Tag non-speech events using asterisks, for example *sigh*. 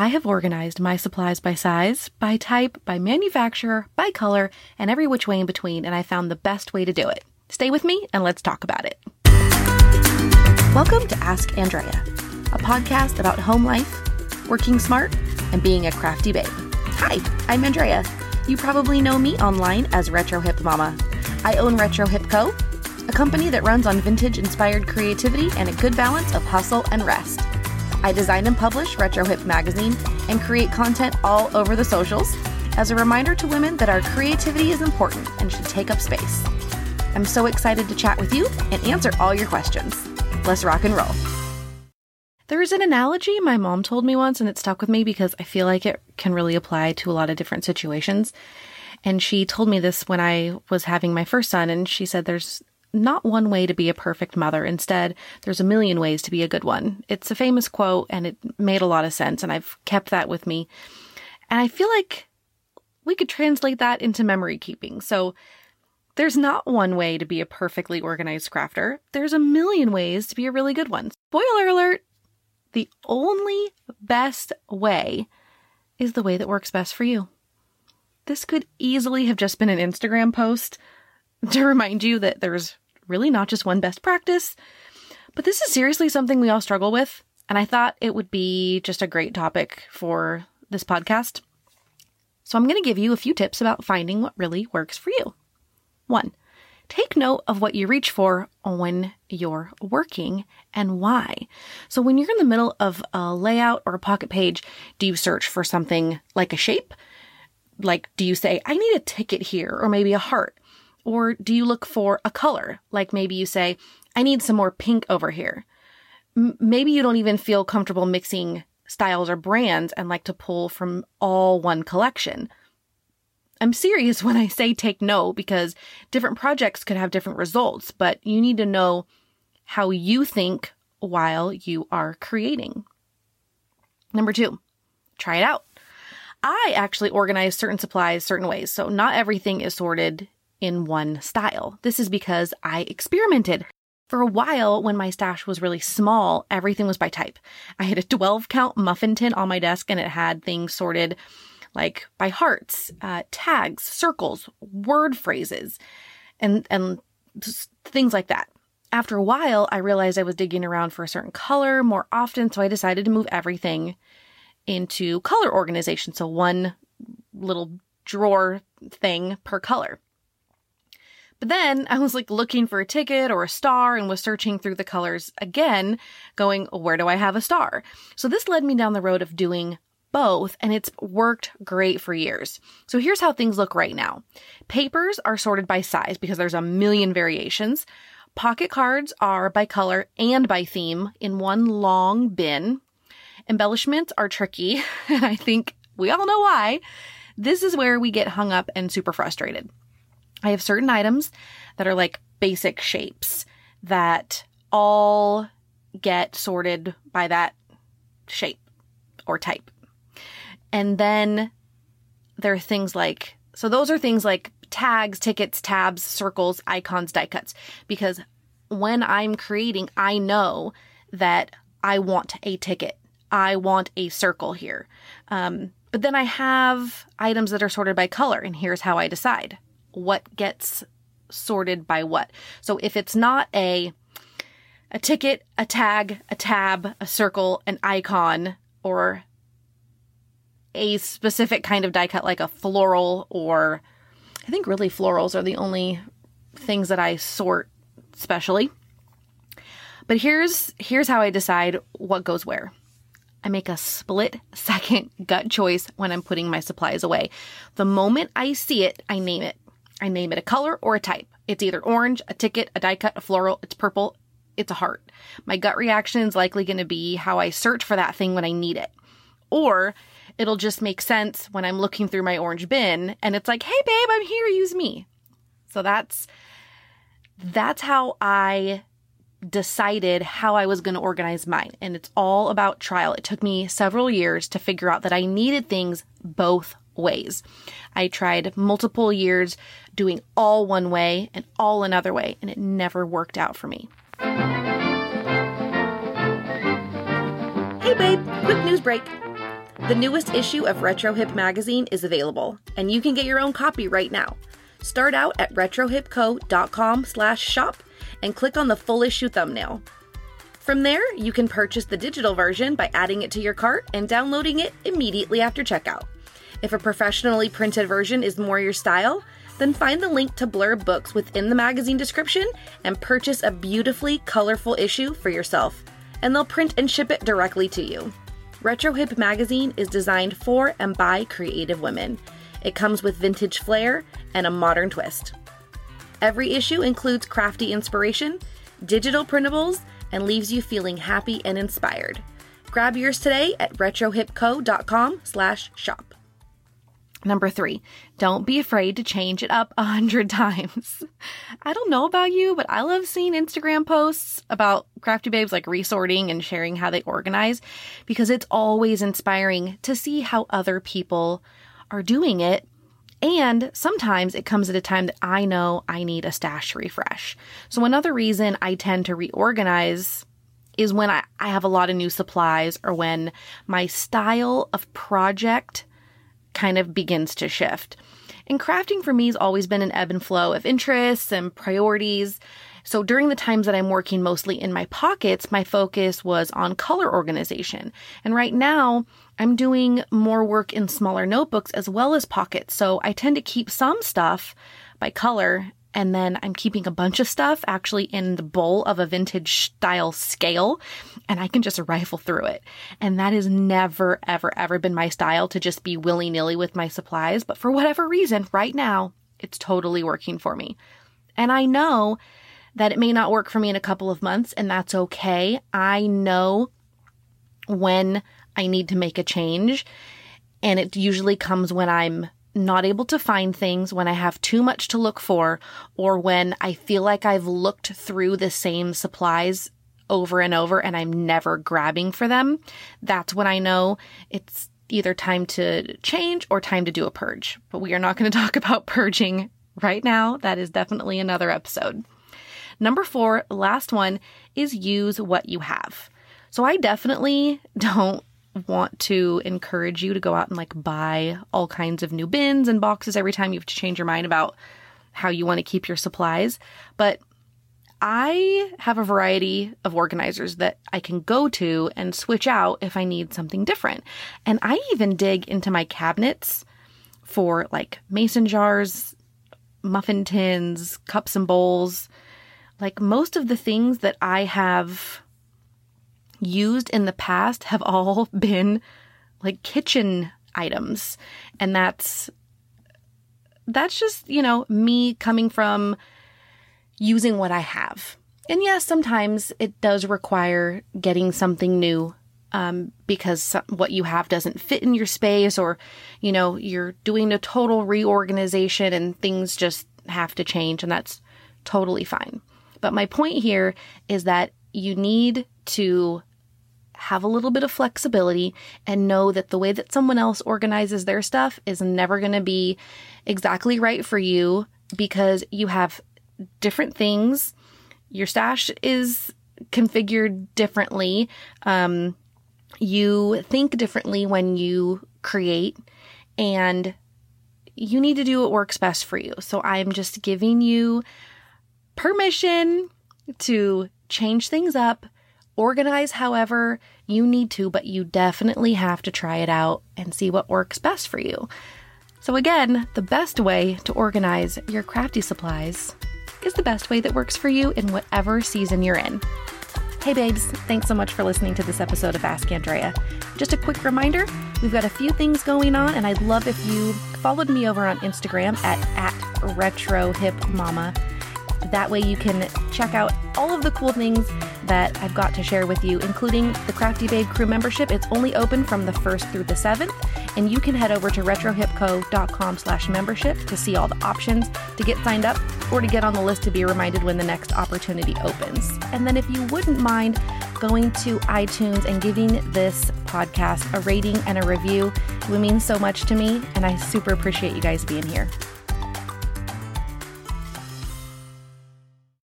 I have organized my supplies by size, by type, by manufacturer, by color, and every which way in between, and I found the best way to do it. Stay with me and let's talk about it. Welcome to Ask Andrea, a podcast about home life, working smart, and being a crafty babe. Hi, I'm Andrea. You probably know me online as Retro Hip Mama. I own Retro Hip Co., a company that runs on vintage inspired creativity and a good balance of hustle and rest. I design and publish Retro Hip magazine and create content all over the socials as a reminder to women that our creativity is important and should take up space. I'm so excited to chat with you and answer all your questions. Let's rock and roll. There's an analogy my mom told me once, and it stuck with me because I feel like it can really apply to a lot of different situations. And she told me this when I was having my first son, and she said there's not one way to be a perfect mother. Instead, there's a million ways to be a good one. It's a famous quote and it made a lot of sense, and I've kept that with me. And I feel like we could translate that into memory keeping. So there's not one way to be a perfectly organized crafter. There's a million ways to be a really good one. Spoiler alert! The only best way is the way that works best for you. This could easily have just been an Instagram post to remind you that there's really not just one best practice, but this is seriously something we all struggle with. And I thought it would be just a great topic for this podcast. So I'm going to give you a few tips about finding what really works for you. One, take note of what you reach for when you're working and why. So when you're in the middle of a layout or a pocket page, do you search for something like a shape? Like, do you say, I need a ticket here, or maybe a heart? Or do you look for a color? Like maybe you say, I need some more pink over here. M- maybe you don't even feel comfortable mixing styles or brands and like to pull from all one collection. I'm serious *laughs* when I say take note because different projects could have different results, but you need to know how you think while you are creating. Number two, try it out. I actually organize certain supplies certain ways, so not everything is sorted in one style. This is because I experimented. For a while, when my stash was really small, everything was by type. I had a 12 count muffin tin on my desk and it had things sorted like by hearts, uh, tags, circles, word phrases, and, and things like that. After a while, I realized I was digging around for a certain color more often, so I decided to move everything into color organization. So one little drawer thing per color. But then I was like looking for a ticket or a star and was searching through the colors again, going, where do I have a star? So this led me down the road of doing both and it's worked great for years. So here's how things look right now. Papers are sorted by size because there's a million variations. Pocket cards are by color and by theme in one long bin. Embellishments are tricky, and *laughs* I think we all know why. This is where we get hung up and super frustrated. I have certain items that are like basic shapes that all get sorted by that shape or type. And then there are things like, so those are things like tags, tickets, tabs, circles, icons, die cuts. Because when I'm creating, I know that I want a ticket. I want a circle here. Um, but then I have items that are sorted by color, and here's how I decide what gets sorted by what. So if it's not a a ticket, a tag, a tab, a circle, an icon, or a specific kind of die cut like a floral or I think really florals are the only things that I sort specially. But here's here's how I decide what goes where. I make a split second gut choice when I'm putting my supplies away. The moment I see it, I name it. I name it a color or a type. It's either orange, a ticket, a die cut, a floral, it's purple, it's a heart. My gut reaction is likely going to be how I search for that thing when I need it. Or it'll just make sense when I'm looking through my orange bin and it's like, "Hey babe, I'm here, use me." So that's that's how I decided how I was going to organize mine. And it's all about trial. It took me several years to figure out that I needed things both ways. I tried multiple years doing all one way and all another way, and it never worked out for me. Hey, babe, quick news break. The newest issue of Retro Hip magazine is available, and you can get your own copy right now. Start out at retrohipco.com/shop and click on the full issue thumbnail. From there, you can purchase the digital version by adding it to your cart and downloading it immediately after checkout. If a professionally printed version is more your style, then find the link to Blurb Books within the magazine description and purchase a beautifully colorful issue for yourself, and they'll print and ship it directly to you. Retro Hip magazine is designed for and by creative women. It comes with vintage flair and a modern twist. Every issue includes crafty inspiration, digital printables, and leaves you feeling happy and inspired. Grab yours today at retrohipco.com/shop. Number three, don't be afraid to change it up a hundred *laughs* times. I don't know about you, but I love seeing Instagram posts about crafty babes like resorting and sharing how they organize because it's always inspiring to see how other people are doing it. And sometimes it comes at a time that I know I need a stash refresh. So another reason I tend to reorganize is when I, I have a lot of new supplies or when my style of project kind of begins to shift. And crafting for me has always been an ebb and flow of interests and priorities. So during the times that I'm working mostly in my pockets, my focus was on color organization. And right now, I'm doing more work in smaller notebooks as well as pockets. So I tend to keep some stuff by color and then I'm keeping a bunch of stuff actually in the bowl of a vintage style scale and I can just rifle through it. And that has never, ever, ever been my style to just be willy nilly with my supplies. But for whatever reason, right now, it's totally working for me. And I know that it may not work for me in a couple of months and that's okay. I know when I need to make a change and it usually comes when I'm not able to find things, when I have too much to look for, or when I feel like I've looked through the same supplies over and over and I'm never grabbing for them, that's when I know it's either time to change or time to do a purge. But we are not going *laughs* to talk about purging right now. That is definitely another episode. Number four, last one is use what you have. So I definitely *laughs* don't want to encourage you to go out and like buy all kinds of new bins and boxes every time you have to change your mind about how you want to keep your supplies. But I have a variety of organizers that I can go to and switch out if I need something different. And I even dig into my cabinets for like mason jars, muffin tins, cups and bowls. Like most of the things that I have used in the past have all *laughs* been like kitchen items. And that's that's just, you know, me coming from using what I have. And yes, sometimes it does require getting something new um, because what you have doesn't fit in your space, or you know, you're doing a total reorganization and things just have to change, and that's totally fine. But my point here is that you need to have a little bit of flexibility and know that the way that someone else organizes their stuff is never going to be exactly right for you because you have different things. Your stash is configured differently. Um, you think differently when you create and you need to do what works best for you. So I'm just giving you permission to change things up Organize however you need to, but you definitely have to try it out and see what works best for you. So, again, the best way to organize your crafty supplies is the best way that works for you in whatever season you're in. Hey, babes, thanks so much for listening to this episode of Ask Andrea. Just a quick reminder we've got a few things going on, and I'd love if you followed me over on Instagram at, at RetroHipMama. That way you can check out all of the cool things that I've got to share with you, including the Crafty Babe crew membership. It's only open from the 1st through the 7th, and you can head over to retrohipco.com slash membership to see all the options to get signed up or to get on the list to be reminded when the next opportunity opens. And then if you wouldn't mind going to iTunes and giving this podcast a rating and a review, it would mean so much to me, and I super appreciate you guys being here.